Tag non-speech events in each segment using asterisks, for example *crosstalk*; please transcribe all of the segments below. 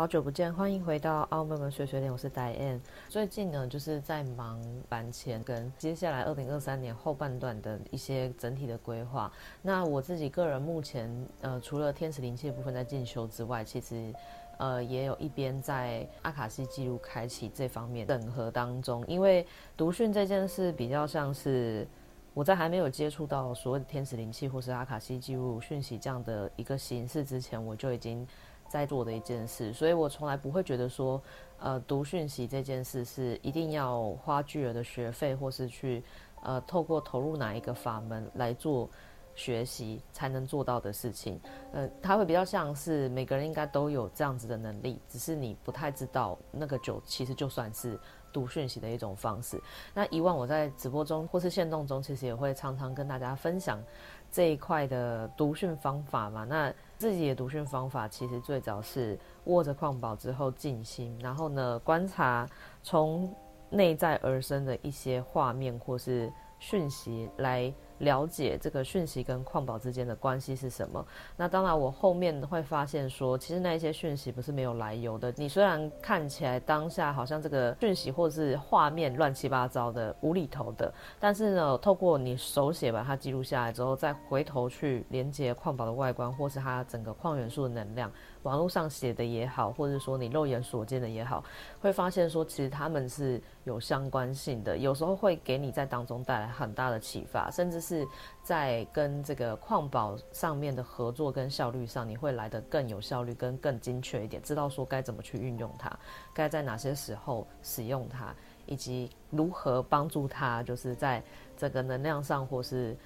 好久不见，欢迎回到奥妹们碎碎念，我是 Diane。最近呢，就是在忙板前跟接下来二零二三年后半段的一些整体的规划。那我自己个人目前，呃，除了天使灵气的部分在进修之外，其实，呃，也有一边在阿卡西记录开启这方面整合当中。因为读讯这件事比较像是我在还没有接触到所谓的天使灵气或是阿卡西记录讯息这样的一个形式之前，我就已经。在做的一件事，所以我从来不会觉得说，呃，读讯息这件事是一定要花巨额的学费，或是去，呃，透过投入哪一个法门来做学习才能做到的事情。呃，它会比较像是每个人应该都有这样子的能力，只是你不太知道那个就其实就算是读讯息的一种方式。那以往我在直播中或是限动中，其实也会常常跟大家分享这一块的读讯方法嘛。那自己的读讯方法其实最早是握着矿宝之后静心，然后呢，观察从内在而生的一些画面或是讯息来。了解这个讯息跟矿宝之间的关系是什么？那当然，我后面会发现说，其实那一些讯息不是没有来由的。你虽然看起来当下好像这个讯息或是画面乱七八糟的、无厘头的，但是呢，透过你手写把它记录下来之后，再回头去连接矿宝的外观或是它整个矿元素的能量。网络上写的也好，或者说你肉眼所见的也好，会发现说其实他们是有相关性的，有时候会给你在当中带来很大的启发，甚至是在跟这个矿宝上面的合作跟效率上，你会来得更有效率跟更精确一点，知道说该怎么去运用它，该在哪些时候使用它，以及如何帮助它，就是在这个能量上或是。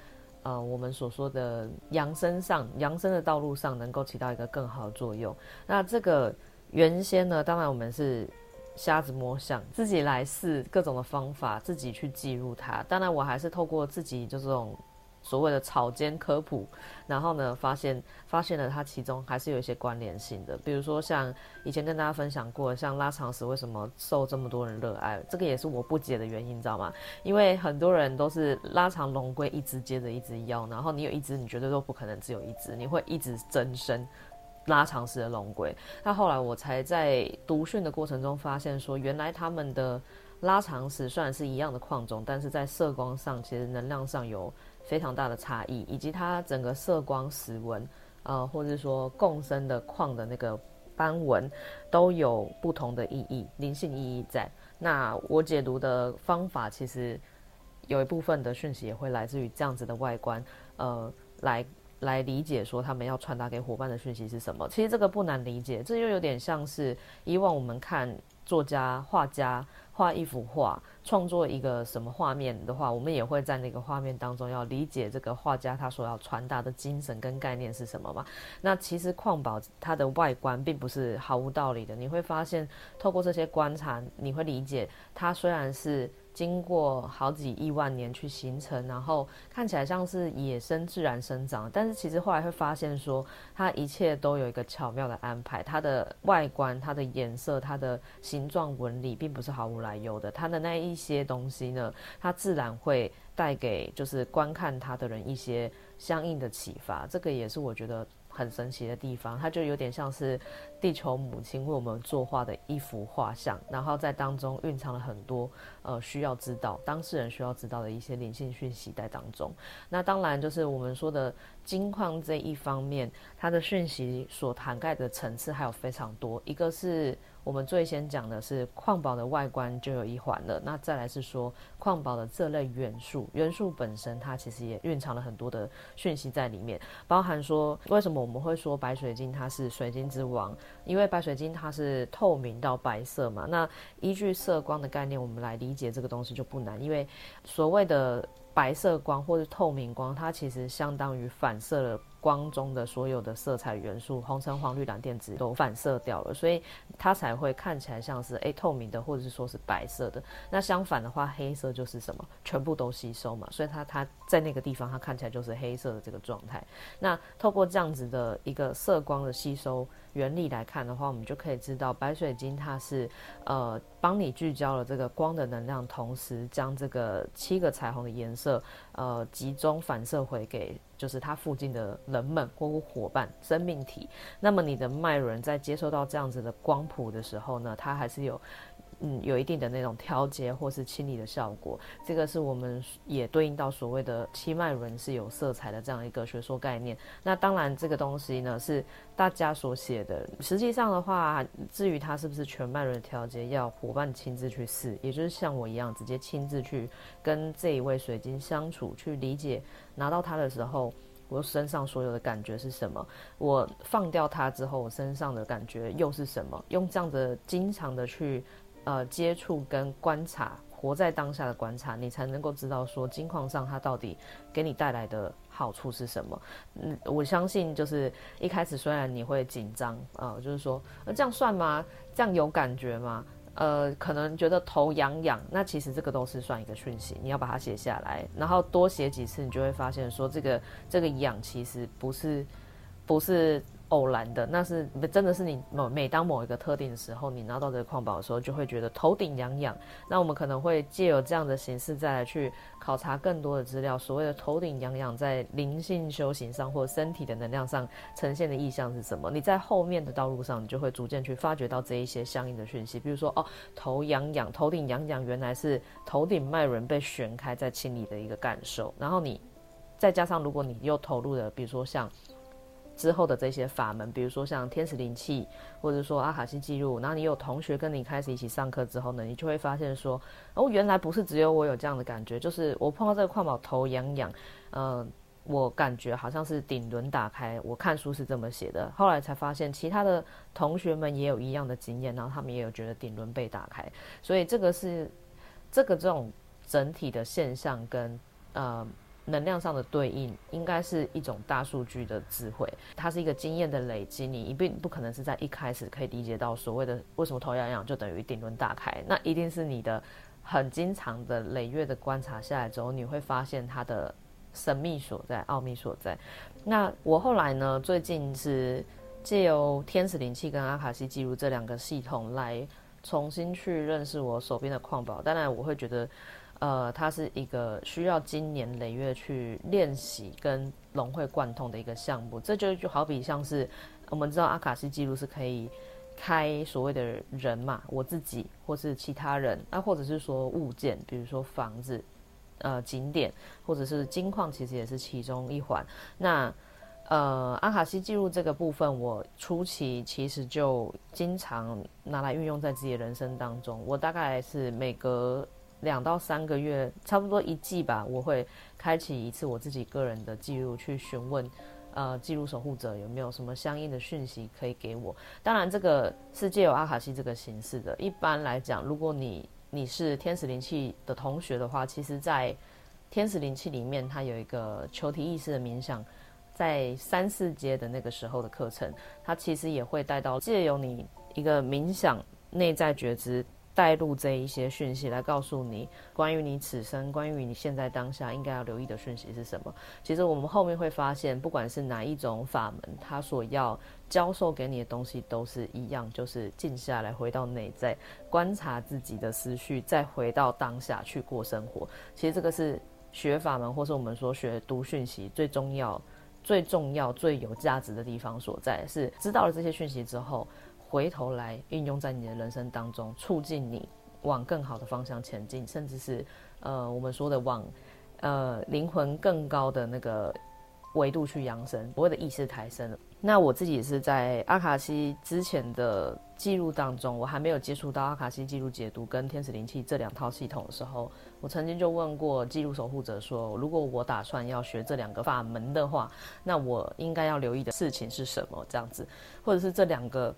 呃，我们所说的扬升上，扬升的道路上，能够起到一个更好的作用。那这个原先呢，当然我们是瞎子摸象，自己来试各种的方法，自己去记录它。当然，我还是透过自己就这种。所谓的草间科普，然后呢，发现发现了它其中还是有一些关联性的，比如说像以前跟大家分享过，像拉长石为什么受这么多人热爱，这个也是我不解的原因，你知道吗？因为很多人都是拉长龙龟一只接着一只要，然后你有一只，你绝对都不可能只有一只，你会一直增生拉长石的龙龟。那后来我才在读讯的过程中发现说，原来他们的拉长石虽然是一样的矿种，但是在色光上其实能量上有。非常大的差异，以及它整个色光石纹，呃，或者说共生的矿的那个斑纹，都有不同的意义、灵性意义在。那我解读的方法，其实有一部分的讯息也会来自于这样子的外观，呃，来来理解说他们要传达给伙伴的讯息是什么。其实这个不难理解，这又有点像是以往我们看作家、画家。画一幅画，创作一个什么画面的话，我们也会在那个画面当中要理解这个画家他所要传达的精神跟概念是什么嘛？那其实矿宝它的外观并不是毫无道理的，你会发现透过这些观察，你会理解它虽然是。经过好几亿万年去形成，然后看起来像是野生自然生长，但是其实后来会发现说，它一切都有一个巧妙的安排。它的外观、它的颜色、它的形状纹理，并不是毫无来由的。它的那一些东西呢，它自然会带给就是观看它的人一些相应的启发。这个也是我觉得。很神奇的地方，它就有点像是地球母亲为我们作画的一幅画像，然后在当中蕴藏了很多呃需要知道当事人需要知道的一些灵性讯息在当中。那当然就是我们说的金矿这一方面，它的讯息所涵盖的层次还有非常多，一个是。我们最先讲的是矿宝的外观就有一环了，那再来是说矿宝的这类元素，元素本身它其实也蕴藏了很多的讯息在里面，包含说为什么我们会说白水晶它是水晶之王，因为白水晶它是透明到白色嘛，那依据色光的概念，我们来理解这个东西就不难，因为所谓的白色光或者透明光，它其实相当于反射了。光中的所有的色彩元素，红橙黄绿蓝靛紫都反射掉了，所以它才会看起来像是诶透明的，或者是说是白色的。那相反的话，黑色就是什么，全部都吸收嘛，所以它它在那个地方，它看起来就是黑色的这个状态。那透过这样子的一个色光的吸收原理来看的话，我们就可以知道白水晶它是呃帮你聚焦了这个光的能量，同时将这个七个彩虹的颜色呃集中反射回给。就是它附近的人们或伙伴、生命体。那么你的脉轮在接收到这样子的光谱的时候呢，它还是有。嗯，有一定的那种调节或是清理的效果，这个是我们也对应到所谓的七脉轮是有色彩的这样一个学说概念。那当然，这个东西呢是大家所写的，实际上的话，至于它是不是全脉轮调节，要伙伴亲自去试，也就是像我一样，直接亲自去跟这一位水晶相处，去理解，拿到它的时候，我身上所有的感觉是什么？我放掉它之后，我身上的感觉又是什么？用这样的经常的去。呃，接触跟观察，活在当下的观察，你才能够知道说金矿上它到底给你带来的好处是什么。嗯，我相信就是一开始虽然你会紧张啊，就是说，呃，这样算吗？这样有感觉吗？呃，可能觉得头痒痒，那其实这个都是算一个讯息，你要把它写下来，然后多写几次，你就会发现说这个这个痒其实不是不是。偶然的，那是真的是你某每当某一个特定的时候，你拿到这个矿宝的时候，就会觉得头顶痒痒。那我们可能会借由这样的形式，再来去考察更多的资料。所谓的头顶痒痒，在灵性修行上或身体的能量上呈现的意象是什么？你在后面的道路上，你就会逐渐去发掘到这一些相应的讯息。比如说，哦，头痒痒，头顶痒痒，原来是头顶脉轮被旋开在清理的一个感受。然后你再加上，如果你又投入了，比如说像。之后的这些法门，比如说像天使灵气，或者说阿卡西记录，然后你有同学跟你开始一起上课之后呢，你就会发现说，哦，原来不是只有我有这样的感觉，就是我碰到这个矿宝头痒痒，呃，我感觉好像是顶轮打开，我看书是这么写的，后来才发现其他的同学们也有一样的经验，然后他们也有觉得顶轮被打开，所以这个是这个这种整体的现象跟呃。能量上的对应应该是一种大数据的智慧，它是一个经验的累积。你一定不可能是在一开始可以理解到所谓的为什么头痒痒就等于顶轮大开，那一定是你的很经常的累月的观察下来之后，你会发现它的神秘所在、奥秘所在。那我后来呢，最近是借由天使灵气跟阿卡西记录这两个系统来重新去认识我手边的矿宝。当然，我会觉得。呃，它是一个需要经年累月去练习跟融会贯通的一个项目。这就就好比像是我们知道阿卡西记录是可以开所谓的人嘛，我自己或是其他人，啊，或者是说物件，比如说房子、呃景点，或者是金矿，其实也是其中一环。那呃，阿卡西记录这个部分，我初期其实就经常拿来运用在自己的人生当中。我大概是每隔两到三个月，差不多一季吧，我会开启一次我自己个人的记录，去询问，呃，记录守护者有没有什么相应的讯息可以给我。当然，这个是借由阿卡西这个形式的。一般来讲，如果你你是天使灵气的同学的话，其实，在天使灵气里面，它有一个球体意识的冥想，在三四阶的那个时候的课程，它其实也会带到借由你一个冥想内在觉知。带入这一些讯息来告诉你，关于你此生，关于你现在当下应该要留意的讯息是什么？其实我们后面会发现，不管是哪一种法门，它所要教授给你的东西都是一样，就是静下来，回到内在，观察自己的思绪，再回到当下去过生活。其实这个是学法门，或是我们说学读讯息最重要、最重要、最有价值的地方所在，是知道了这些讯息之后。回头来运用在你的人生当中，促进你往更好的方向前进，甚至是呃我们说的往呃灵魂更高的那个维度去扬升，所谓的意识抬升。那我自己是在阿卡西之前的记录当中，我还没有接触到阿卡西记录解读跟天使灵气这两套系统的时候，我曾经就问过记录守护者说，如果我打算要学这两个法门的话，那我应该要留意的事情是什么？这样子，或者是这两个。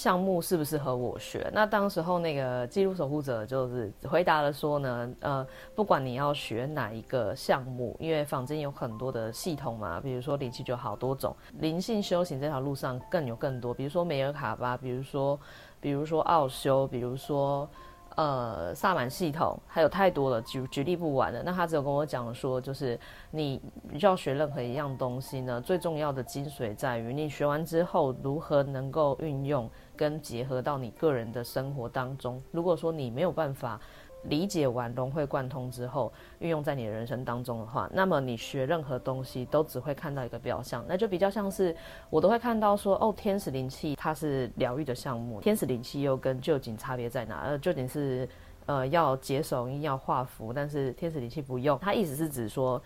项目适不适合我学？那当时候那个记录守护者就是回答了说呢，呃，不管你要学哪一个项目，因为坊间有很多的系统嘛，比如说灵气就好多种，灵性修行这条路上更有更多，比如说梅尔卡巴，比如说，比如说奥修，比如说。呃，萨满系统还有太多了，举举例不完的。那他只有跟我讲说，就是你要学任何一样东西呢，最重要的精髓在于你学完之后如何能够运用跟结合到你个人的生活当中。如果说你没有办法理解完、融会贯通之后，运用在你的人生当中的话，那么你学任何东西都只会看到一个表象，那就比较像是我都会看到说，哦，天使灵气它是疗愈的项目，天使灵气又跟旧景差别在哪？呃，臼井是呃要解手印、要画符，但是天使灵气不用。它意思是指说，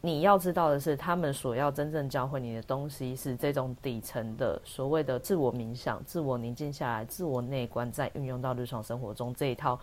你要知道的是，他们所要真正教会你的东西是这种底层的所谓的自我冥想、自我宁静下来、自我内观，再运用到日常生活中这一套。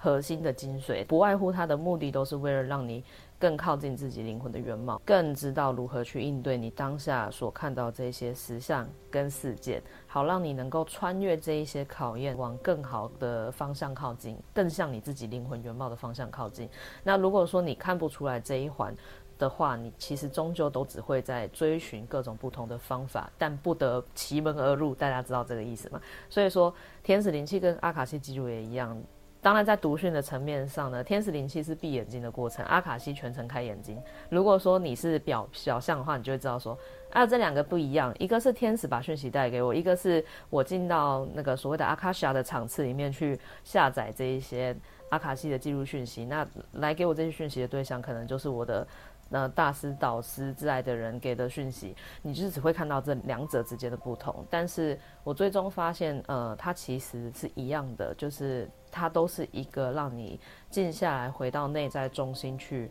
核心的精髓，不外乎它的目的都是为了让你更靠近自己灵魂的原貌，更知道如何去应对你当下所看到这些实相跟事件，好让你能够穿越这一些考验，往更好的方向靠近，更向你自己灵魂原貌的方向靠近。那如果说你看不出来这一环的话，你其实终究都只会在追寻各种不同的方法，但不得其门而入。大家知道这个意思吗？所以说，天使灵气跟阿卡西记录也一样。当然，在读讯的层面上呢，天使灵气是闭眼睛的过程，阿卡西全程开眼睛。如果说你是表小象的话，你就会知道说，啊，这两个不一样，一个是天使把讯息带给我，一个是我进到那个所谓的阿卡西亚的场次里面去下载这一些阿卡西的记录讯息。那来给我这些讯息的对象，可能就是我的。那大师、导师之类的人给的讯息，你就是只会看到这两者之间的不同。但是我最终发现，呃，它其实是一样的，就是它都是一个让你静下来，回到内在中心去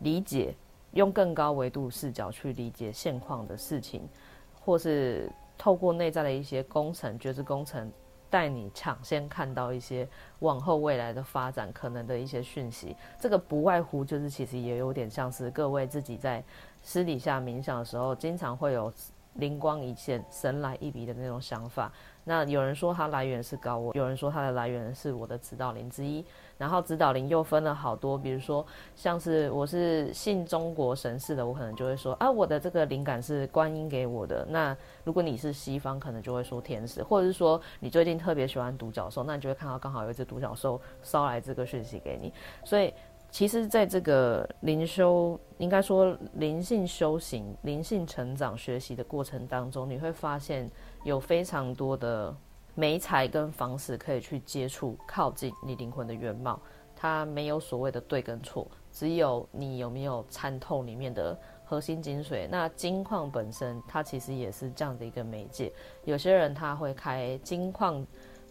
理解，用更高维度视角去理解现况的事情，或是透过内在的一些工程、觉知工程。带你抢先看到一些往后未来的发展可能的一些讯息，这个不外乎就是其实也有点像是各位自己在私底下冥想的时候，经常会有灵光一现、神来一笔的那种想法。那有人说它来源是高我，有人说它的来源是我的指导灵之一。然后指导灵又分了好多，比如说像是我是信中国神事的，我可能就会说啊，我的这个灵感是观音给我的。那如果你是西方，可能就会说天使，或者是说你最近特别喜欢独角兽，那你就会看到刚好有一只独角兽捎来这个讯息给你。所以其实在这个灵修，应该说灵性修行、灵性成长、学习的过程当中，你会发现有非常多的。媒材跟方式可以去接触、靠近你灵魂的原貌，它没有所谓的对跟错，只有你有没有参透里面的核心精髓。那金矿本身，它其实也是这样的一个媒介。有些人他会开金矿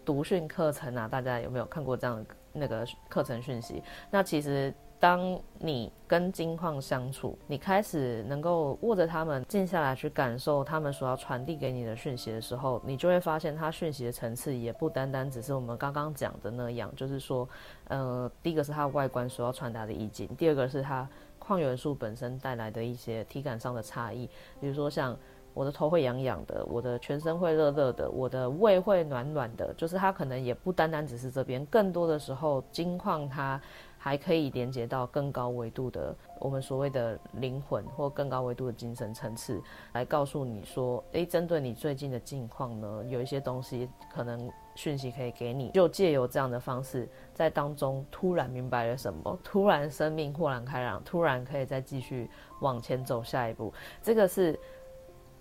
读讯课程啊，大家有没有看过这样的那个课程讯息？那其实。当你跟金矿相处，你开始能够握着他们，静下来去感受他们所要传递给你的讯息的时候，你就会发现，它讯息的层次也不单单只是我们刚刚讲的那样，就是说，呃，第一个是它外观所要传达的意境，第二个是它矿元素本身带来的一些体感上的差异，比如说像我的头会痒痒的，我的全身会热热的，我的胃会暖暖的，就是它可能也不单单只是这边，更多的时候，金矿它。还可以连接到更高维度的我们所谓的灵魂，或更高维度的精神层次，来告诉你说，诶，针对你最近的境况呢，有一些东西可能讯息可以给你，就借由这样的方式，在当中突然明白了什么，突然生命豁然开朗，突然可以再继续往前走下一步。这个是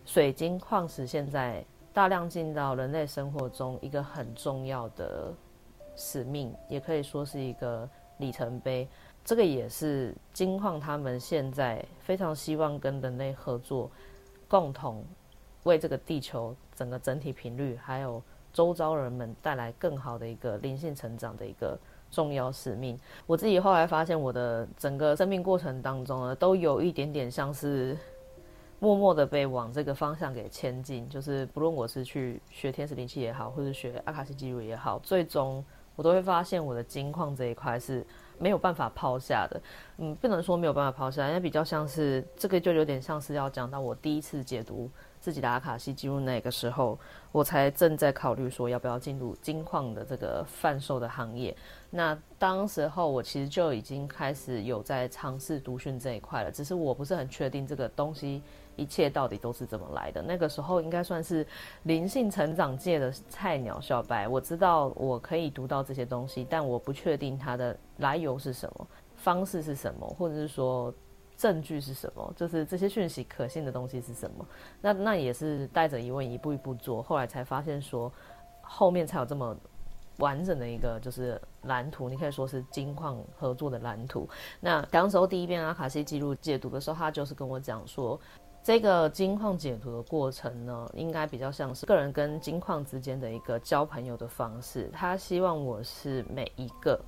水晶矿石现在大量进到人类生活中一个很重要的使命，也可以说是一个。里程碑，这个也是金矿他们现在非常希望跟人类合作，共同为这个地球整个整体频率，还有周遭人们带来更好的一个灵性成长的一个重要使命。我自己后来发现，我的整个生命过程当中呢，都有一点点像是默默的被往这个方向给牵进，就是不论我是去学天使灵气也好，或者学阿卡西记录也好，最终。我都会发现我的金矿这一块是没有办法抛下的，嗯，不能说没有办法抛下，因为比较像是这个就有点像是要讲到我第一次解读自己的阿卡西记录那个时候，我才正在考虑说要不要进入金矿的这个贩售的行业。那当时候我其实就已经开始有在尝试读讯这一块了，只是我不是很确定这个东西。一切到底都是怎么来的？那个时候应该算是灵性成长界的菜鸟小白。我知道我可以读到这些东西，但我不确定它的来由是什么，方式是什么，或者是说证据是什么，就是这些讯息可信的东西是什么。那那也是带着疑问一步一步做，后来才发现说后面才有这么完整的一个就是蓝图，你可以说是金矿合作的蓝图。那当时候第一遍阿卡西记录解读的时候，他就是跟我讲说，这个金矿解读的过程呢，应该比较像是个人跟金矿之间的一个交朋友的方式。他希望我是每一个。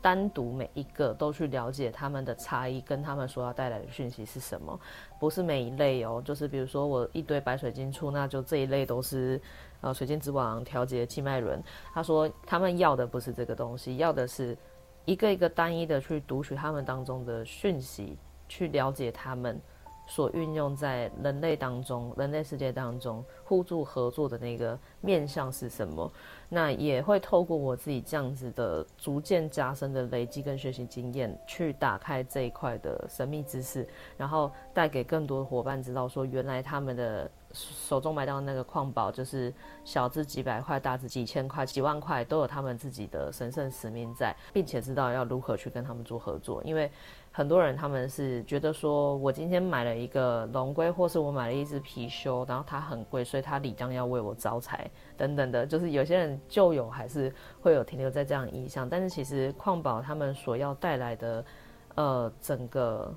单独每一个都去了解他们的差异，跟他们所要带来的讯息是什么，不是每一类哦。就是比如说我一堆白水晶出，那就这一类都是呃水晶之王调节气脉轮。他说他们要的不是这个东西，要的是一个一个单一的去读取他们当中的讯息，去了解他们。所运用在人类当中、人类世界当中互助合作的那个面向是什么？那也会透过我自己这样子的逐渐加深的累积跟学习经验，去打开这一块的神秘知识，然后带给更多的伙伴知道说，原来他们的手中买到那个矿宝，就是小至几百块，大至几千块、几万块，都有他们自己的神圣使命在，并且知道要如何去跟他们做合作，因为。很多人他们是觉得说，我今天买了一个龙龟，或是我买了一只貔貅，然后它很贵，所以它理当要为我招财等等的，就是有些人旧有还是会有停留在这样的意象。但是其实矿宝他们所要带来的，呃，整个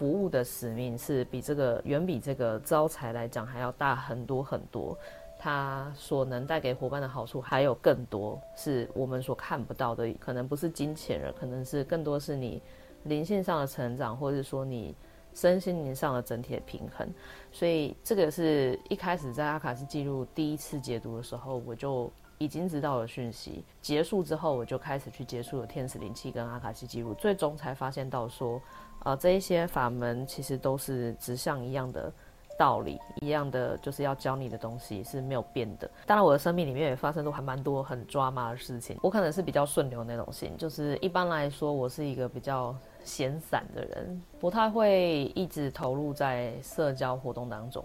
服务的使命是比这个远比这个招财来讲还要大很多很多。它所能带给伙伴的好处还有更多，是我们所看不到的，可能不是金钱了，可能是更多是你。灵性上的成长，或者是说你身心灵上的整体的平衡，所以这个是一开始在阿卡西记录第一次解读的时候，我就已经知道了讯息。结束之后，我就开始去接触了天使灵气跟阿卡西记录，最终才发现到说，呃，这一些法门其实都是指向一样的。道理一样的，就是要教你的东西是没有变的。当然，我的生命里面也发生过还蛮多很抓马的事情。我可能是比较顺流那种型，就是一般来说，我是一个比较闲散的人，不太会一直投入在社交活动当中。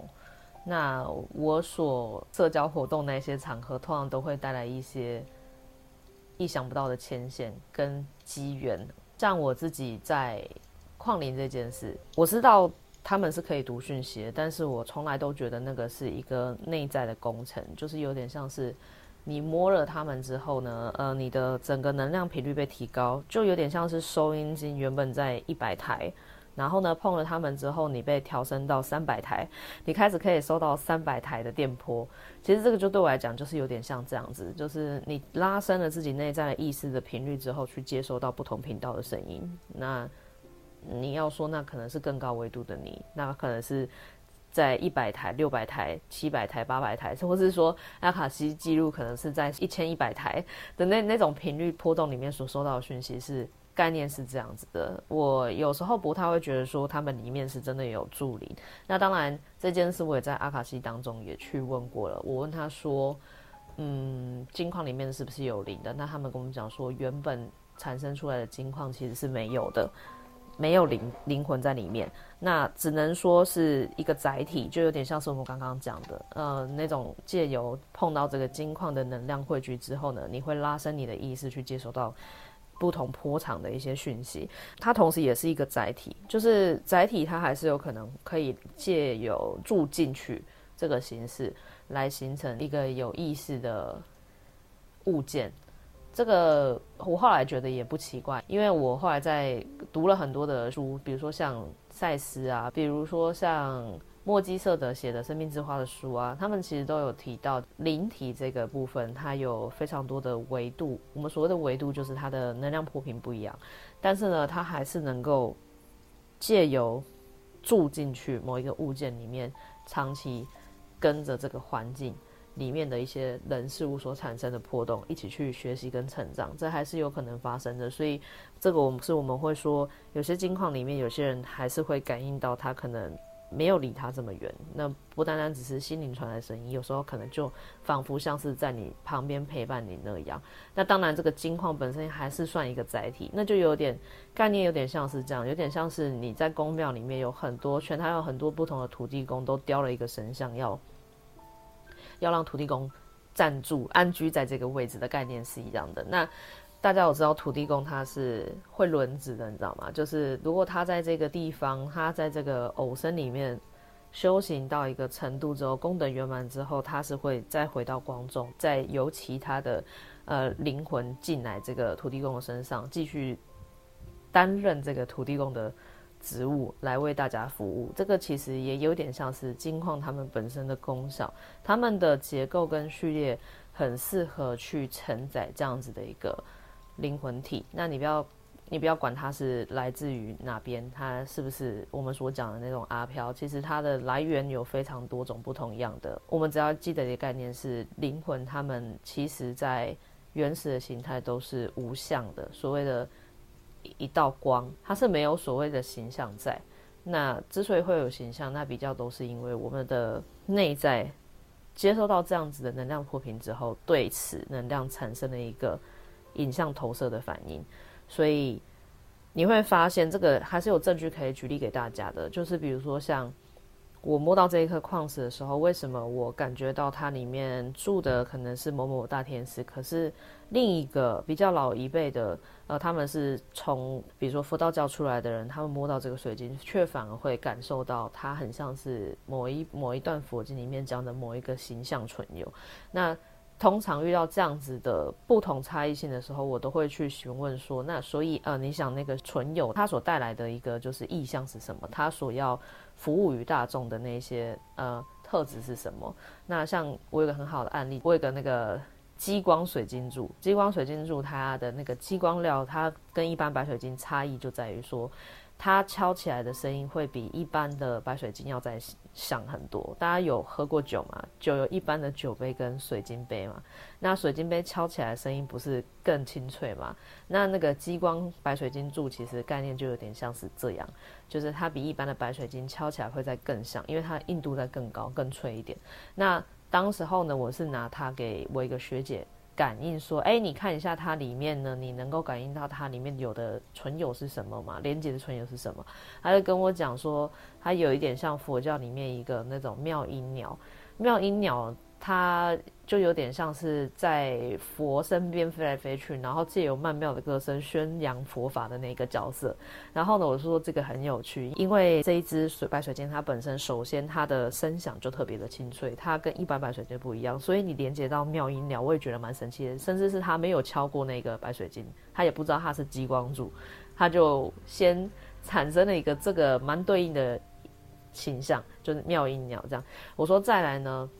那我所社交活动那些场合，通常都会带来一些意想不到的牵线跟机缘。像我自己在矿灵这件事，我知道。他们是可以读讯息的，但是我从来都觉得那个是一个内在的工程，就是有点像是你摸了他们之后呢，呃，你的整个能量频率被提高，就有点像是收音机原本在一百台，然后呢碰了他们之后，你被调升到三百台，你开始可以收到三百台的电波。其实这个就对我来讲就是有点像这样子，就是你拉伸了自己内在的意识的频率之后，去接收到不同频道的声音，那。你要说那可能是更高维度的你，那可能是在一百台、六百台、七百台、八百台，或者是说阿卡西记录可能是在一千一百台的那那种频率波动里面所收到的讯息是概念是这样子的。我有时候不太会觉得说他们里面是真的有助灵。那当然这件事我也在阿卡西当中也去问过了。我问他说，嗯，金矿里面是不是有灵的？那他们跟我们讲说，原本产生出来的金矿其实是没有的。没有灵灵魂在里面，那只能说是一个载体，就有点像是我们刚刚讲的，呃，那种借由碰到这个金矿的能量汇聚之后呢，你会拉伸你的意识去接收到不同波长的一些讯息。它同时也是一个载体，就是载体它还是有可能可以借由住进去这个形式来形成一个有意识的物件。这个我后来觉得也不奇怪，因为我后来在读了很多的书，比如说像赛斯啊，比如说像墨基瑟德写的《生命之花》的书啊，他们其实都有提到灵体这个部分，它有非常多的维度。我们所谓的维度就是它的能量波频不一样，但是呢，它还是能够借由住进去某一个物件里面，长期跟着这个环境。里面的一些人事物所产生的波动，一起去学习跟成长，这还是有可能发生的。所以，这个我们是我们会说，有些金矿里面有些人还是会感应到他可能没有离他这么远。那不单单只是心灵传来声音，有时候可能就仿佛像是在你旁边陪伴你那样。那当然，这个金矿本身还是算一个载体，那就有点概念，有点像是这样，有点像是你在宫庙里面有很多全台有很多不同的土地公都雕了一个神像要。要让土地公暂住安居在这个位置的概念是一样的。那大家有知道土地公他是会轮值的，你知道吗？就是如果他在这个地方，他在这个偶身里面修行到一个程度之后，功德圆满之后，他是会再回到光中，再由其他的呃灵魂进来这个土地公的身上，继续担任这个土地公的植物来为大家服务。这个其实也有点像是金矿它们本身的功效，它们的结构跟序列很适合去承载这样子的一个灵魂体。那你不要。你不要管它是来自于哪边，它是不是我们所讲的那种阿飘，其实它的来源有非常多种不同样的。我们只要记得一个概念是，灵魂它们其实在原始的形态都是无相的，所谓的一道光，它是没有所谓的形象在。那之所以会有形象，那比较都是因为我们的内在接收到这样子的能量破频之后，对此能量产生了一个影像投射的反应。所以你会发现，这个还是有证据可以举例给大家的。就是比如说，像我摸到这一颗矿石的时候，为什么我感觉到它里面住的可能是某某大天使，可是另一个比较老一辈的，呃，他们是从比如说佛道教出来的人，他们摸到这个水晶，却反而会感受到它很像是某一某一段佛经里面讲的某一个形象存有。那通常遇到这样子的不同差异性的时候，我都会去询问说：那所以呃，你想那个存有它所带来的一个就是意向是什么？它所要服务于大众的那些呃特质是什么？那像我有个很好的案例，我有个那个激光水晶柱，激光水晶柱它的那个激光料，它跟一般白水晶差异就在于说。它敲起来的声音会比一般的白水晶要再响很多。大家有喝过酒吗？酒有一般的酒杯跟水晶杯嘛。那水晶杯敲起来声音不是更清脆吗？那那个激光白水晶柱其实概念就有点像是这样，就是它比一般的白水晶敲起来会再更响，因为它硬度再更高、更脆一点。那当时候呢，我是拿它给我一个学姐。感应说，哎，你看一下它里面呢，你能够感应到它里面有的存有是什么吗？连接的存有是什么？他就跟我讲说，它有一点像佛教里面一个那种妙音鸟，妙音鸟。它就有点像是在佛身边飞来飞去，然后借由曼妙的歌声宣扬佛法的那个角色。然后呢，我说这个很有趣，因为这一只水白水晶它本身首先它的声响就特别的清脆，它跟一般白水晶不一样，所以你连接到妙音鸟，我也觉得蛮神奇的。甚至是它没有敲过那个白水晶，他也不知道它是激光柱，他就先产生了一个这个蛮对应的形象，就是妙音鸟这样。我说再来呢。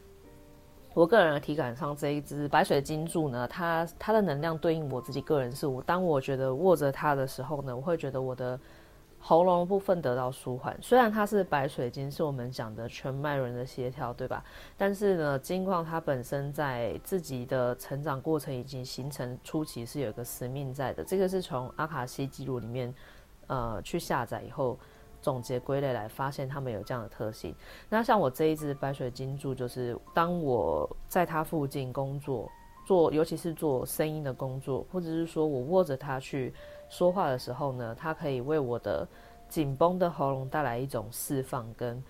我个人的体感上，这一支白水晶柱呢，它它的能量对应我自己个人是我，当我觉得握着它的时候呢，我会觉得我的喉咙部分得到舒缓。虽然它是白水晶，是我们讲的全脉轮的协调，对吧？但是呢，金矿它本身在自己的成长过程以及形成初期是有一个使命在的。这个是从阿卡西记录里面呃去下载以后。总结归类来发现，它们有这样的特性。那像我这一只白水晶柱，就是当我在它附近工作，做尤其是做声音的工作，或者是说我握着它去说话的时候呢，它可以为我的紧绷的喉咙带来一种释放跟。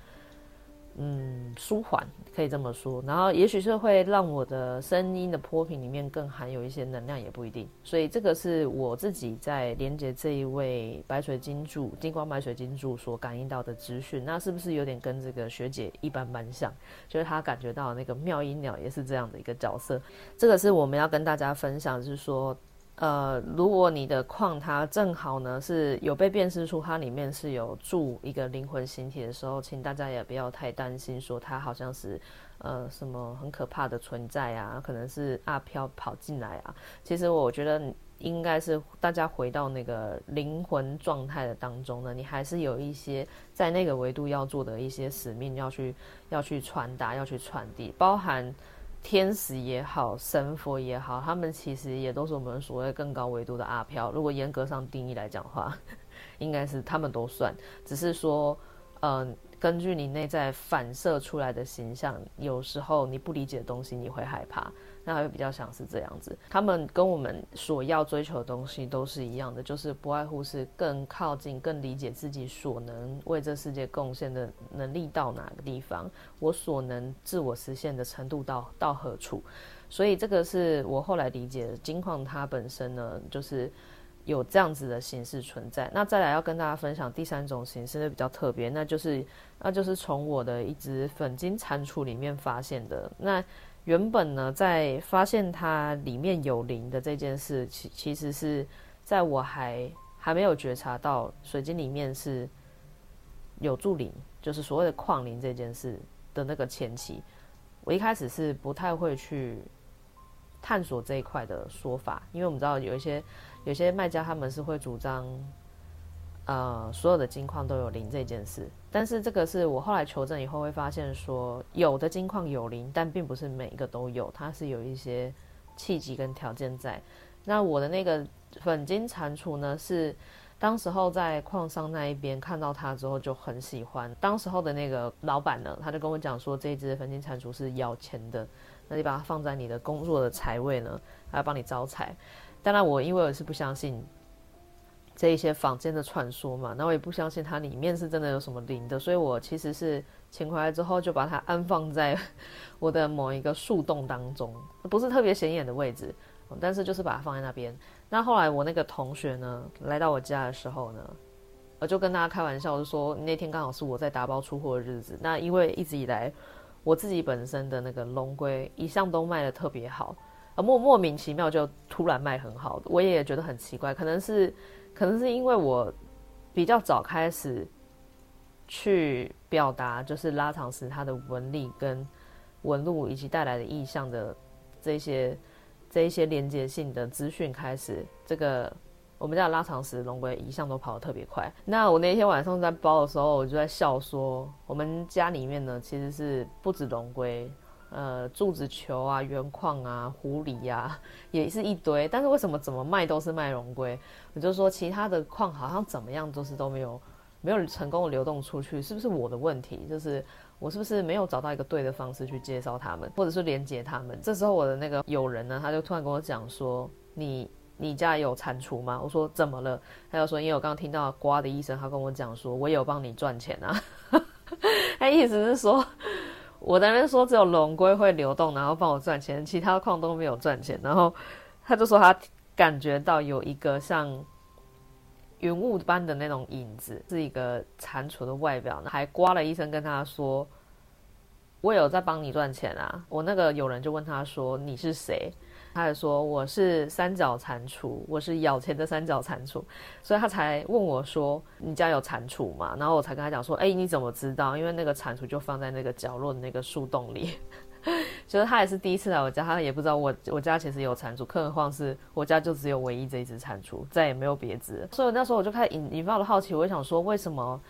嗯，舒缓可以这么说，然后也许是会让我的声音的波频里面更含有一些能量，也不一定。所以这个是我自己在连接这一位白水晶柱、金光白水晶柱所感应到的资讯。那是不是有点跟这个学姐一般般像？就是她感觉到那个妙音鸟也是这样的一个角色。这个是我们要跟大家分享，就是说。呃，如果你的矿它正好呢是有被辨识出它里面是有住一个灵魂形体的时候，请大家也不要太担心，说它好像是呃什么很可怕的存在啊，可能是阿飘跑进来啊。其实我觉得应该是大家回到那个灵魂状态的当中呢，你还是有一些在那个维度要做的一些使命要去要去传达，要去传递，包含。天使也好，神佛也好，他们其实也都是我们所谓更高维度的阿飘。如果严格上定义来讲的话，*laughs* 应该是他们都算。只是说，嗯、根据你内在反射出来的形象，有时候你不理解的东西，你会害怕。那还会比较像是这样子，他们跟我们所要追求的东西都是一样的，就是不外乎是更靠近、更理解自己所能为这世界贡献的能力到哪个地方，我所能自我实现的程度到到何处。所以这个是我后来理解的，金矿它本身呢，就是有这样子的形式存在。那再来要跟大家分享第三种形式，比较特别，那就是那就是从我的一只粉金蟾蜍里面发现的那。原本呢，在发现它里面有灵的这件事，其其实是在我还还没有觉察到水晶里面是有住灵，就是所谓的矿灵这件事的那个前期，我一开始是不太会去探索这一块的说法，因为我们知道有一些有些卖家他们是会主张。呃，所有的金矿都有灵这件事，但是这个是我后来求证以后会发现说，有的金矿有灵，但并不是每一个都有，它是有一些契机跟条件在。那我的那个粉金蟾蜍呢，是当时候在矿商那一边看到它之后就很喜欢，当时候的那个老板呢，他就跟我讲说，这只粉金蟾蜍是要钱的，那你把它放在你的工作的财位呢，它要帮你招财。当然我因为我是不相信。这一些坊间的传说嘛，那我也不相信它里面是真的有什么灵的，所以我其实是请回来之后就把它安放在 *laughs* 我的某一个树洞当中，不是特别显眼的位置，但是就是把它放在那边。那后来我那个同学呢来到我家的时候呢，我就跟大家开玩笑，就说那天刚好是我在打包出货的日子。那因为一直以来我自己本身的那个龙龟一向都卖得特别好，而莫莫名其妙就突然卖很好，我也觉得很奇怪，可能是。可能是因为我比较早开始去表达，就是拉长石它的纹理跟纹路以及带来的意象的这些这一些连接性的资讯开始，这个我们家的拉长石龙龟一向都跑得特别快。那我那天晚上在包的时候，我就在笑说，我们家里面呢其实是不止龙龟。呃，柱子球啊，原矿啊，狐狸呀、啊，也是一堆。但是为什么怎么卖都是卖龙龟？我就说其他的矿好像怎么样都是都没有没有成功的流动出去，是不是我的问题？就是我是不是没有找到一个对的方式去介绍他们，或者是连接他们？这时候我的那个友人呢，他就突然跟我讲说：“你你家有蟾蜍吗？”我说：“怎么了？”他就说：“因为我刚刚听到呱的一声，他跟我讲说，我有帮你赚钱啊。*laughs* ”他意思是说。我在那边说只有龙龟会流动，然后帮我赚钱，其他矿都没有赚钱。然后他就说他感觉到有一个像云雾般的那种影子，是一个蟾蜍的外表，还刮了一声跟他说：“我有在帮你赚钱啊。”我那个友人就问他说：“你是谁？”他还说我是三角蟾蜍，我是咬钱的三角蟾蜍，所以他才问我说，你家有蟾蜍吗？然后我才跟他讲说，哎，你怎么知道？因为那个蟾蜍就放在那个角落的那个树洞里。其 *laughs* 实他也是第一次来我家，他也不知道我我家其实有蟾蜍，更何况是我家就只有唯一这一只蟾蜍，再也没有别只。所以那时候我就开始引引发了好奇，我就想说，为什么？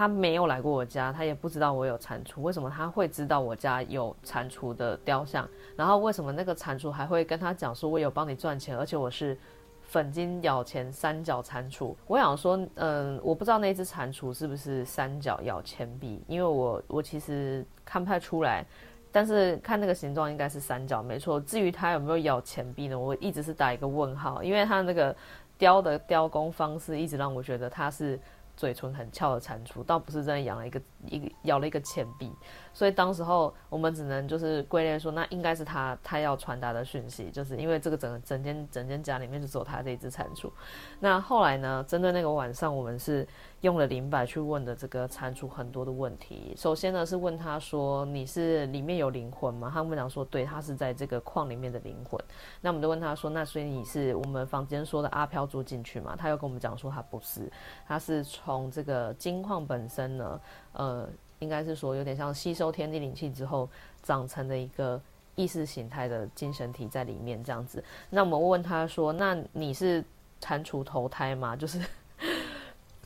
他没有来过我家，他也不知道我有蟾蜍。为什么他会知道我家有蟾蜍的雕像？然后为什么那个蟾蜍还会跟他讲说，我有帮你赚钱，而且我是粉金咬钱三角蟾蜍？我想说，嗯，我不知道那只蟾蜍是不是三角咬钱币，因为我我其实看不太出来，但是看那个形状应该是三角，没错。至于它有没有咬钱币呢？我一直是打一个问号，因为它那个雕的雕工方式一直让我觉得它是。嘴唇很翘的蟾蜍，倒不是真的养了一个一个咬了一个钱币，所以当时候我们只能就是归类说，那应该是他他要传达的讯息，就是因为这个整整间整间家里面就只有他这一只蟾蜍。那后来呢，针对那个晚上，我们是用了灵摆去问的这个蟾蜍很多的问题。首先呢是问他说，你是里面有灵魂吗？他们讲说对，他是在这个矿里面的灵魂。那我们就问他说，那所以你是我们房间说的阿飘住进去吗？他又跟我们讲说他不是，他是从这个金矿本身呢，呃，应该是说有点像吸收天地灵气之后长成的一个意识形态的精神体在里面这样子。那我们问他说：“那你是蟾蜍投胎吗？*laughs* 就是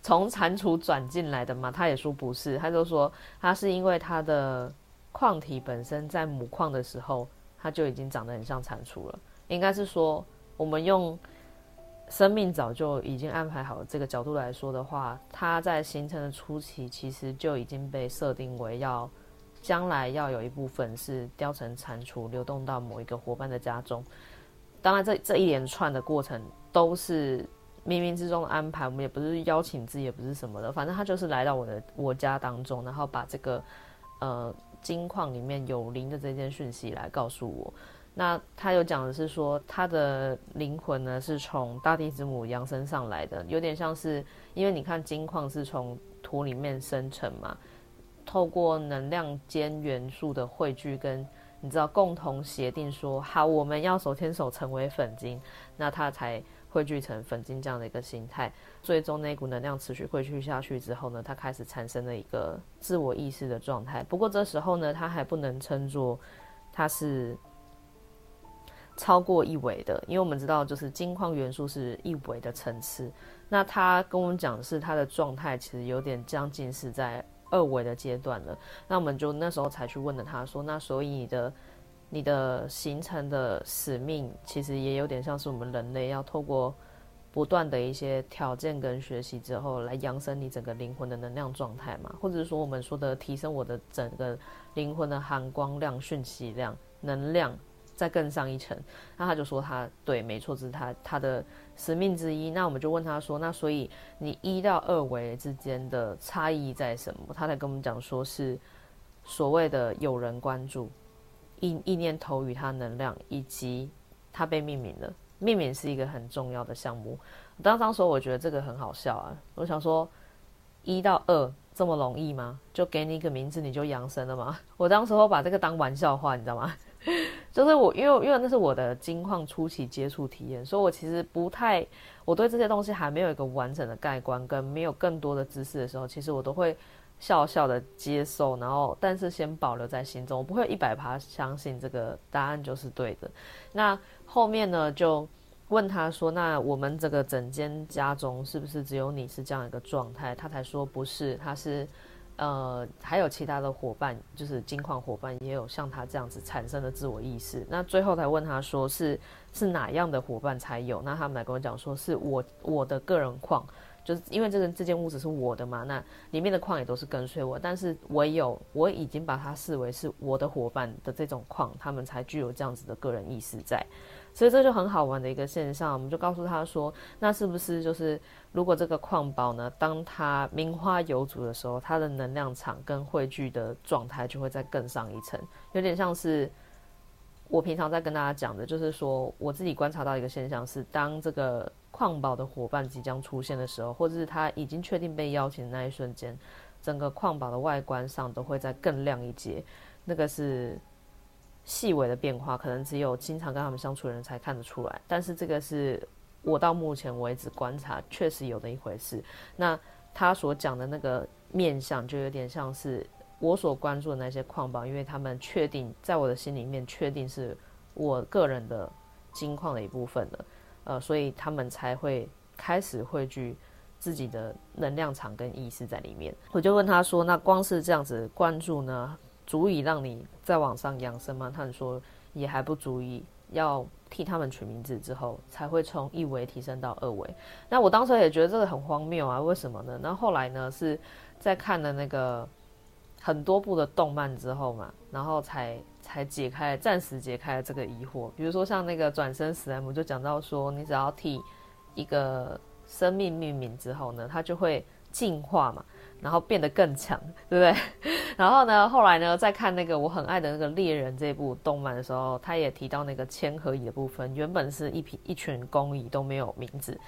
从蟾蜍转进来的吗？”他也说不是，他就说他是因为他的矿体本身在母矿的时候，他就已经长得很像蟾蜍了。应该是说我们用。生命早就已经安排好。这个角度来说的话，它在形成的初期，其实就已经被设定为要将来要有一部分是雕成蟾蜍，流动到某一个伙伴的家中。当然，这这一连串的过程都是冥冥之中的安排。我们也不是邀请制，也不是什么的，反正他就是来到我的我家当中，然后把这个呃金矿里面有灵的这件讯息来告诉我。那他有讲的是说，他的灵魂呢是从大地之母扬升上来的，有点像是，因为你看金矿是从土里面生成嘛，透过能量间元素的汇聚跟你知道共同协定说好，我们要手牵手成为粉晶，那它才汇聚成粉晶这样的一个形态。最终那股能量持续汇聚下去之后呢，它开始产生了一个自我意识的状态。不过这时候呢，它还不能称作它是。超过一维的，因为我们知道，就是金矿元素是一维的层次。那他跟我们讲是，他的状态其实有点将近是在二维的阶段了。那我们就那时候才去问了他说，那所以你的你的形成的使命，其实也有点像是我们人类要透过不断的一些条件跟学习之后，来扬升你整个灵魂的能量状态嘛，或者是说我们说的提升我的整个灵魂的含光量、讯息量、能量。再更上一层，那他就说他对，没错，这是他他的使命之一。那我们就问他说，那所以你一到二维之间的差异在什么？他才跟我们讲说是所谓的有人关注，意意念投予他能量，以及他被命名了。命名是一个很重要的项目。当当时我觉得这个很好笑啊，我想说一到二这么容易吗？就给你一个名字你就扬升了吗？我当时候把这个当玩笑话，你知道吗？就是我，因为因为那是我的金矿初期接触体验，所以我其实不太，我对这些东西还没有一个完整的概观，跟没有更多的知识的时候，其实我都会笑笑的接受，然后但是先保留在心中，我不会一百趴相信这个答案就是对的。那后面呢，就问他说：“那我们这个整间家中是不是只有你是这样一个状态？”他才说：“不是，他是。”呃，还有其他的伙伴，就是金矿伙伴，也有像他这样子产生的自我意识。那最后才问他说是是哪样的伙伴才有？那他们来跟我讲说是我我的个人矿，就是因为这个这间屋子是我的嘛，那里面的矿也都是跟随我，但是我有我已经把它视为是我的伙伴的这种矿，他们才具有这样子的个人意识在。所以这就很好玩的一个现象，我们就告诉他说，那是不是就是如果这个矿宝呢，当它名花有主的时候，它的能量场跟汇聚的状态就会再更上一层，有点像是我平常在跟大家讲的，就是说我自己观察到一个现象是，当这个矿宝的伙伴即将出现的时候，或者是他已经确定被邀请的那一瞬间，整个矿宝的外观上都会再更亮一截，那个是。细微的变化，可能只有经常跟他们相处的人才看得出来。但是这个是我到目前为止观察确实有的一回事。那他所讲的那个面相，就有点像是我所关注的那些矿宝，因为他们确定在我的心里面确定是我个人的金矿的一部分了，呃，所以他们才会开始汇聚自己的能量场跟意识在里面。我就问他说：“那光是这样子关注呢？”足以让你再往上扬升吗？他们说也还不足以，要替他们取名字之后，才会从一维提升到二维。那我当时也觉得这个很荒谬啊，为什么呢？那后来呢，是在看了那个很多部的动漫之后嘛，然后才才解开，暂时解开了这个疑惑。比如说像那个转身史莱姆就讲到说，你只要替一个生命命名之后呢，它就会进化嘛。然后变得更强，对不对？*laughs* 然后呢，后来呢，在看那个我很爱的那个猎人这部动漫的时候，他也提到那个千和蚁的部分，原本是一批一群工蚁都没有名字。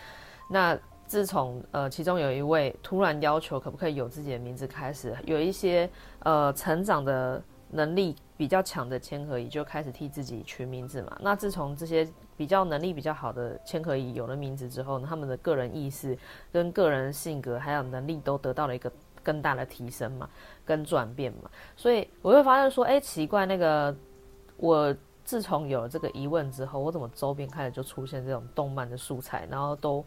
那自从呃其中有一位突然要求可不可以有自己的名字开始，有一些呃成长的能力比较强的千和蚁就开始替自己取名字嘛。那自从这些比较能力比较好的千和蚁有了名字之后呢，他们的个人意识、跟个人性格还有能力都得到了一个更大的提升嘛，跟转变嘛。所以我会发现说，哎，奇怪，那个我自从有了这个疑问之后，我怎么周边开始就出现这种动漫的素材，然后都。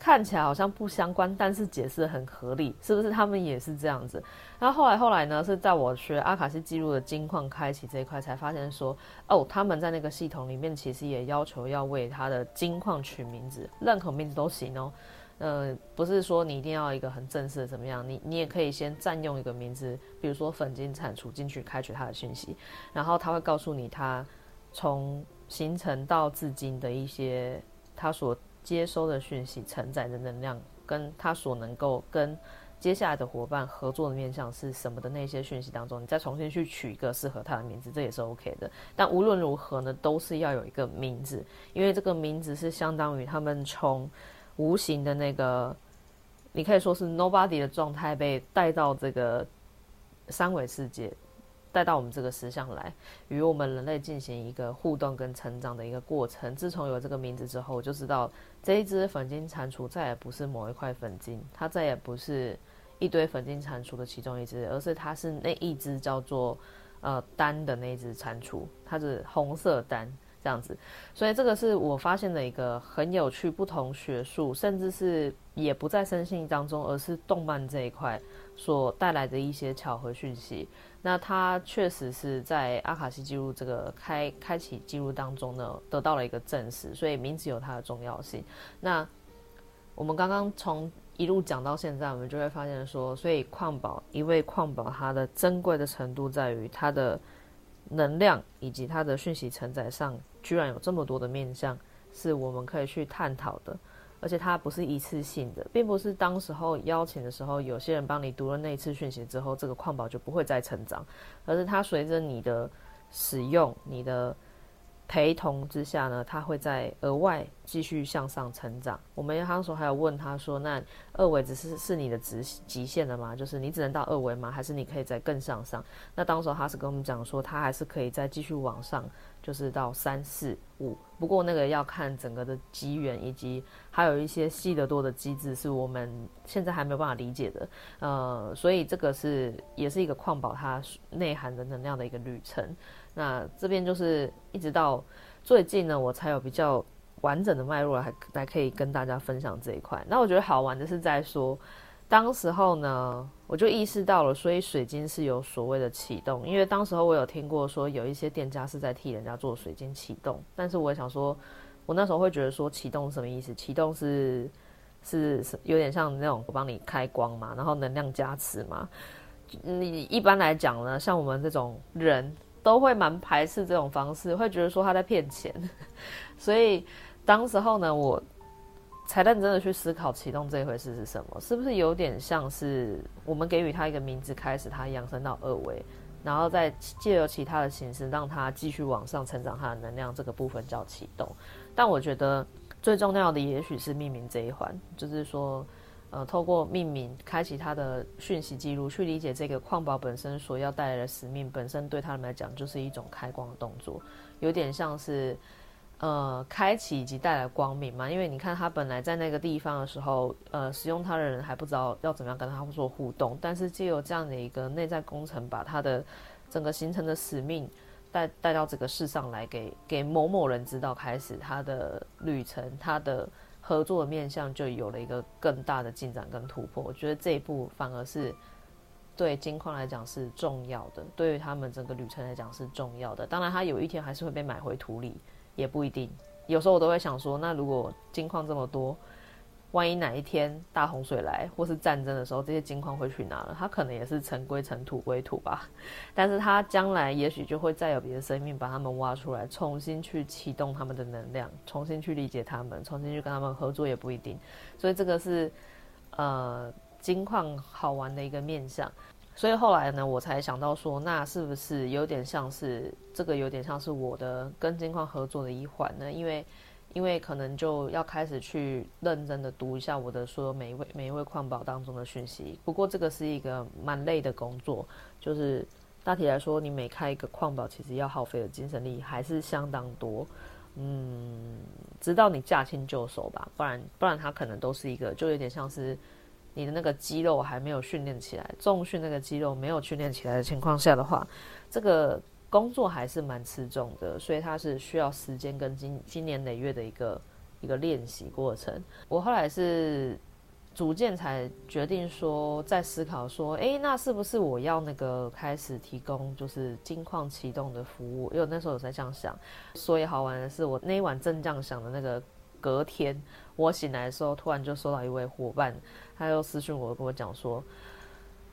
看起来好像不相关，但是解释很合理，是不是？他们也是这样子。然后后来后来呢，是在我学阿卡西记录的金矿开启这一块，才发现说，哦，他们在那个系统里面其实也要求要为他的金矿取名字，任何名字都行哦。呃，不是说你一定要一个很正式的怎么样，你你也可以先占用一个名字，比如说粉金铲除进去开取他的讯息，然后他会告诉你他从形成到至今的一些他所。接收的讯息承载的能量，跟他所能够跟接下来的伙伴合作的面向是什么的那些讯息当中，你再重新去取一个适合他的名字，这也是 OK 的。但无论如何呢，都是要有一个名字，因为这个名字是相当于他们从无形的那个，你可以说是 nobody 的状态被带到这个三维世界，带到我们这个实相来，与我们人类进行一个互动跟成长的一个过程。自从有这个名字之后，我就知道这一只粉晶蟾蜍再也不是某一块粉晶，它再也不是一堆粉晶蟾蜍的其中一只，而是它是那一只叫做呃丹的那只蟾蜍，它是红色丹。这样子，所以这个是我发现的一个很有趣，不同学术，甚至是也不在身心当中，而是动漫这一块所带来的一些巧合讯息。那它确实是在阿卡西记录这个开开启记录当中呢，得到了一个证实，所以名字有它的重要性。那我们刚刚从一路讲到现在，我们就会发现说，所以矿宝，一位矿宝，它的珍贵的程度在于它的。能量以及它的讯息承载上，居然有这么多的面向，是我们可以去探讨的。而且它不是一次性的，并不是当时候邀请的时候，有些人帮你读了那一次讯息之后，这个矿宝就不会再成长，而是它随着你的使用，你的。陪同之下呢，它会在额外继续向上成长。我们当时还有问他说：“那二维只是是你的极极限的吗？就是你只能到二维吗？还是你可以再更向上？”那当时他是跟我们讲说，他还是可以再继续往上，就是到三四五。不过那个要看整个的机缘，以及还有一些细得多的机制，是我们现在还没有办法理解的。呃，所以这个是也是一个矿宝它内涵的能量的一个旅程。那这边就是一直到最近呢，我才有比较完整的脉络来来可以跟大家分享这一块。那我觉得好玩的是在说，当时候呢，我就意识到了，所以水晶是有所谓的启动，因为当时候我有听过说有一些店家是在替人家做水晶启动，但是我也想说，我那时候会觉得说启动什么意思？启动是是有点像那种我帮你开光嘛，然后能量加持嘛。你一般来讲呢，像我们这种人。都会蛮排斥这种方式，会觉得说他在骗钱，*laughs* 所以当时候呢，我才认真的去思考启动这一回事是什么，是不是有点像是我们给予它一个名字，开始它扬升到二维，然后再借由其他的形式让它继续往上成长它的能量，这个部分叫启动。但我觉得最重要的也许是命名这一环，就是说。呃，透过命名开启它的讯息记录，去理解这个矿宝本身所要带来的使命，本身对他们来讲就是一种开光的动作，有点像是呃开启以及带来光明嘛。因为你看他本来在那个地方的时候，呃，使用他的人还不知道要怎么样跟他做互动，但是借由这样的一个内在工程，把他的整个形成的使命带带到这个世上来给，给某某人知道，开始他的旅程，他的。合作的面向就有了一个更大的进展跟突破，我觉得这一步反而是对金矿来讲是重要的，对于他们整个旅程来讲是重要的。当然，他有一天还是会被买回土里，也不一定。有时候我都会想说，那如果金矿这么多。万一哪一天大洪水来，或是战争的时候，这些金矿会去哪了？它可能也是尘归尘，土归土吧。但是它将来也许就会再有别的生命把它们挖出来，重新去启动他们的能量，重新去理解他们，重新去跟他们合作也不一定。所以这个是呃金矿好玩的一个面向。所以后来呢，我才想到说，那是不是有点像是这个，有点像是我的跟金矿合作的一环呢？因为因为可能就要开始去认真的读一下我的所有每一位每一位矿宝当中的讯息。不过这个是一个蛮累的工作，就是大体来说，你每开一个矿宝，其实要耗费的精神力还是相当多。嗯，直到你驾轻就熟吧，不然不然它可能都是一个，就有点像是你的那个肌肉还没有训练起来，重训那个肌肉没有训练起来的情况下的话，这个。工作还是蛮吃重的，所以它是需要时间跟经经年累月的一个一个练习过程。我后来是逐渐才决定说，在思考说，诶，那是不是我要那个开始提供就是金矿启动的服务？因为那时候我在这样想。所以好玩的是，我那一晚正这样想的那个隔天，我醒来的时候，突然就收到一位伙伴，他又私讯我跟我讲说。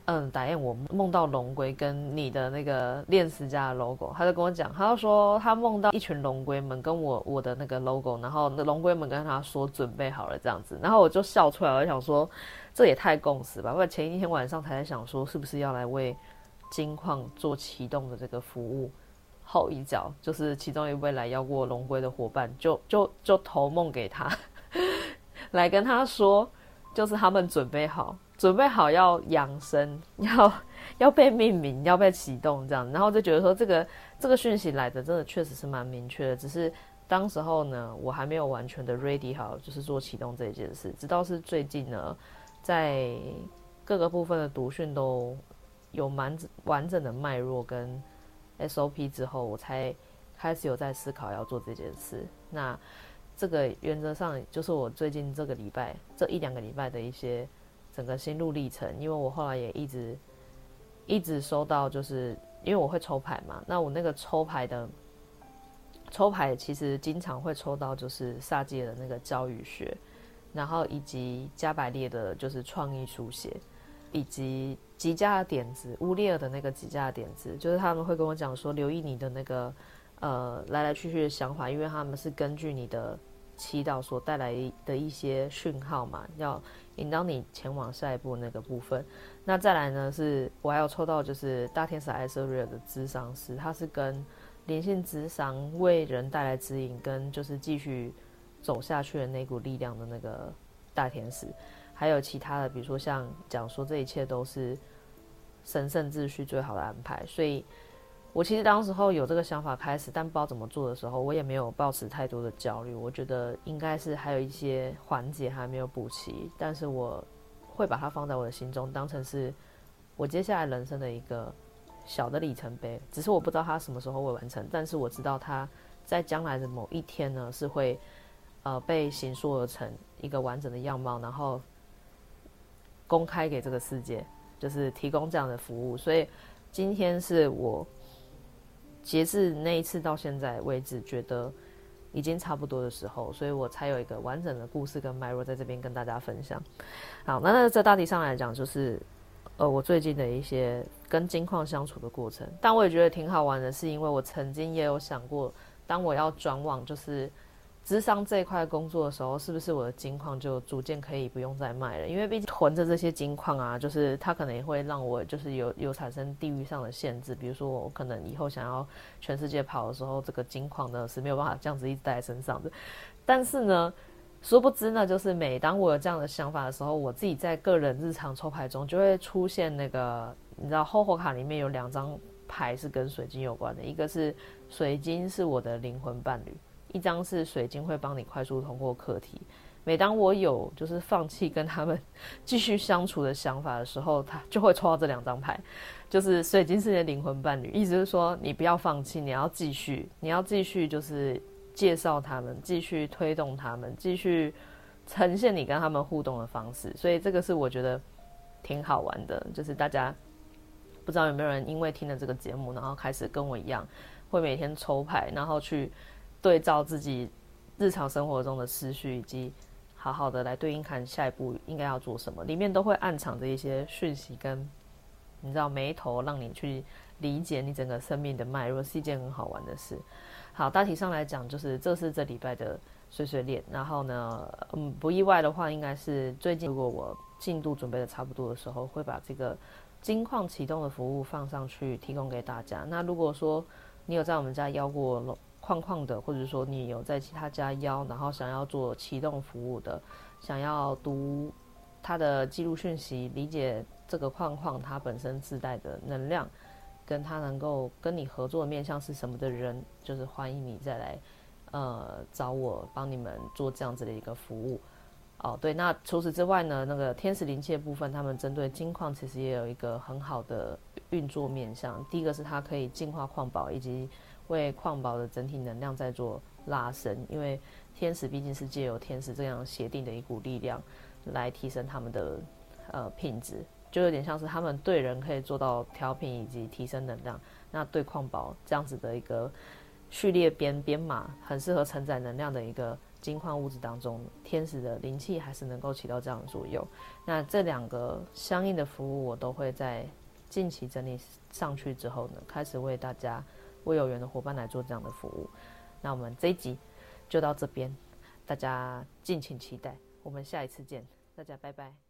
嗯，打印我梦到龙龟跟你的那个炼石家的 logo，他就跟我讲，他就说他梦到一群龙龟们跟我我的那个 logo，然后那龙龟们跟他说准备好了这样子，然后我就笑出来，我就想说这也太共识吧。我前一天晚上才在想说，是不是要来为金矿做启动的这个服务后一脚，就是其中一位来邀过龙龟的伙伴，就就就投梦给他，*laughs* 来跟他说，就是他们准备好。准备好要养生，要要被命名，要被启动这样，然后就觉得说这个这个讯息来的真的确实是蛮明确的，只是当时候呢，我还没有完全的 ready 好，就是做启动这一件事，直到是最近呢，在各个部分的读讯都有蛮完整的脉络跟 SOP 之后，我才开始有在思考要做这件事。那这个原则上就是我最近这个礼拜这一两个礼拜的一些整个心路历程，因为我后来也一直一直收到，就是因为我会抽牌嘛，那我那个抽牌的抽牌其实经常会抽到就是萨基尔的那个教育学，然后以及加百列的就是创意书写，以及吉加的点子，乌列尔的那个吉加的点子，就是他们会跟我讲说留意你的那个。呃，来来去去的想法，因为他们是根据你的祈祷所带来的一些讯号嘛，要引导你前往下一步那个部分。那再来呢，是我还要抽到就是大天使艾瑟瑞尔的智商师，他是跟灵性智商为人带来指引，跟就是继续走下去的那股力量的那个大天使，还有其他的，比如说像讲说这一切都是神圣秩序最好的安排，所以。我其实当时候有这个想法开始，但不知道怎么做的时候，我也没有抱持太多的焦虑。我觉得应该是还有一些环节还没有补齐，但是我会把它放在我的心中，当成是我接下来人生的一个小的里程碑。只是我不知道它什么时候会完成，但是我知道它在将来的某一天呢，是会呃被形塑而成一个完整的样貌，然后公开给这个世界，就是提供这样的服务。所以今天是我。截至那一次到现在为止，觉得已经差不多的时候，所以我才有一个完整的故事跟脉络在这边跟大家分享。好，那那这大体上来讲，就是呃我最近的一些跟金矿相处的过程，但我也觉得挺好玩的，是因为我曾经也有想过，当我要转往就是。智商这一块工作的时候，是不是我的金矿就逐渐可以不用再卖了？因为毕竟囤着这些金矿啊，就是它可能也会让我就是有有产生地域上的限制。比如说，我可能以后想要全世界跑的时候，这个金矿呢是没有办法这样子一直带在身上的。但是呢，殊不知呢，就是每当我有这样的想法的时候，我自己在个人日常抽牌中就会出现那个，你知道，厚厚卡里面有两张牌是跟水晶有关的，一个是水晶是我的灵魂伴侣。一张是水晶会帮你快速通过课题。每当我有就是放弃跟他们继续相处的想法的时候，他就会抽到这两张牌，就是水晶是你的灵魂伴侣，意思是说你不要放弃，你要继续，你要继续就是介绍他们，继续推动他们，继续呈现你跟他们互动的方式。所以这个是我觉得挺好玩的，就是大家不知道有没有人因为听了这个节目，然后开始跟我一样，会每天抽牌，然后去。对照自己日常生活中的思绪，以及好好的来对应看下一步应该要做什么，里面都会暗藏着一些讯息跟你知道眉头，让你去理解你整个生命的脉络，是一件很好玩的事。好，大体上来讲，就是这是这礼拜的碎碎念。然后呢，嗯，不意外的话，应该是最近如果我进度准备的差不多的时候，会把这个金矿启动的服务放上去，提供给大家。那如果说你有在我们家邀过矿矿的，或者说你有在其他家邀，然后想要做启动服务的，想要读他的记录讯息，理解这个矿矿它本身自带的能量，跟他能够跟你合作的面向是什么的人，就是欢迎你再来，呃，找我帮你们做这样子的一个服务。哦，对，那除此之外呢，那个天使灵气的部分，他们针对金矿其实也有一个很好的运作面向。第一个是它可以净化矿宝，以及为矿宝的整体能量在做拉伸，因为天使毕竟是借由天使这样协定的一股力量来提升他们的呃品质，就有点像是他们对人可以做到调频以及提升能量，那对矿宝这样子的一个序列编编码，很适合承载能量的一个金矿物质当中，天使的灵气还是能够起到这样的作用。那这两个相应的服务，我都会在近期整理上去之后呢，开始为大家。为有缘的伙伴来做这样的服务，那我们这一集就到这边，大家敬请期待，我们下一次见，大家拜拜。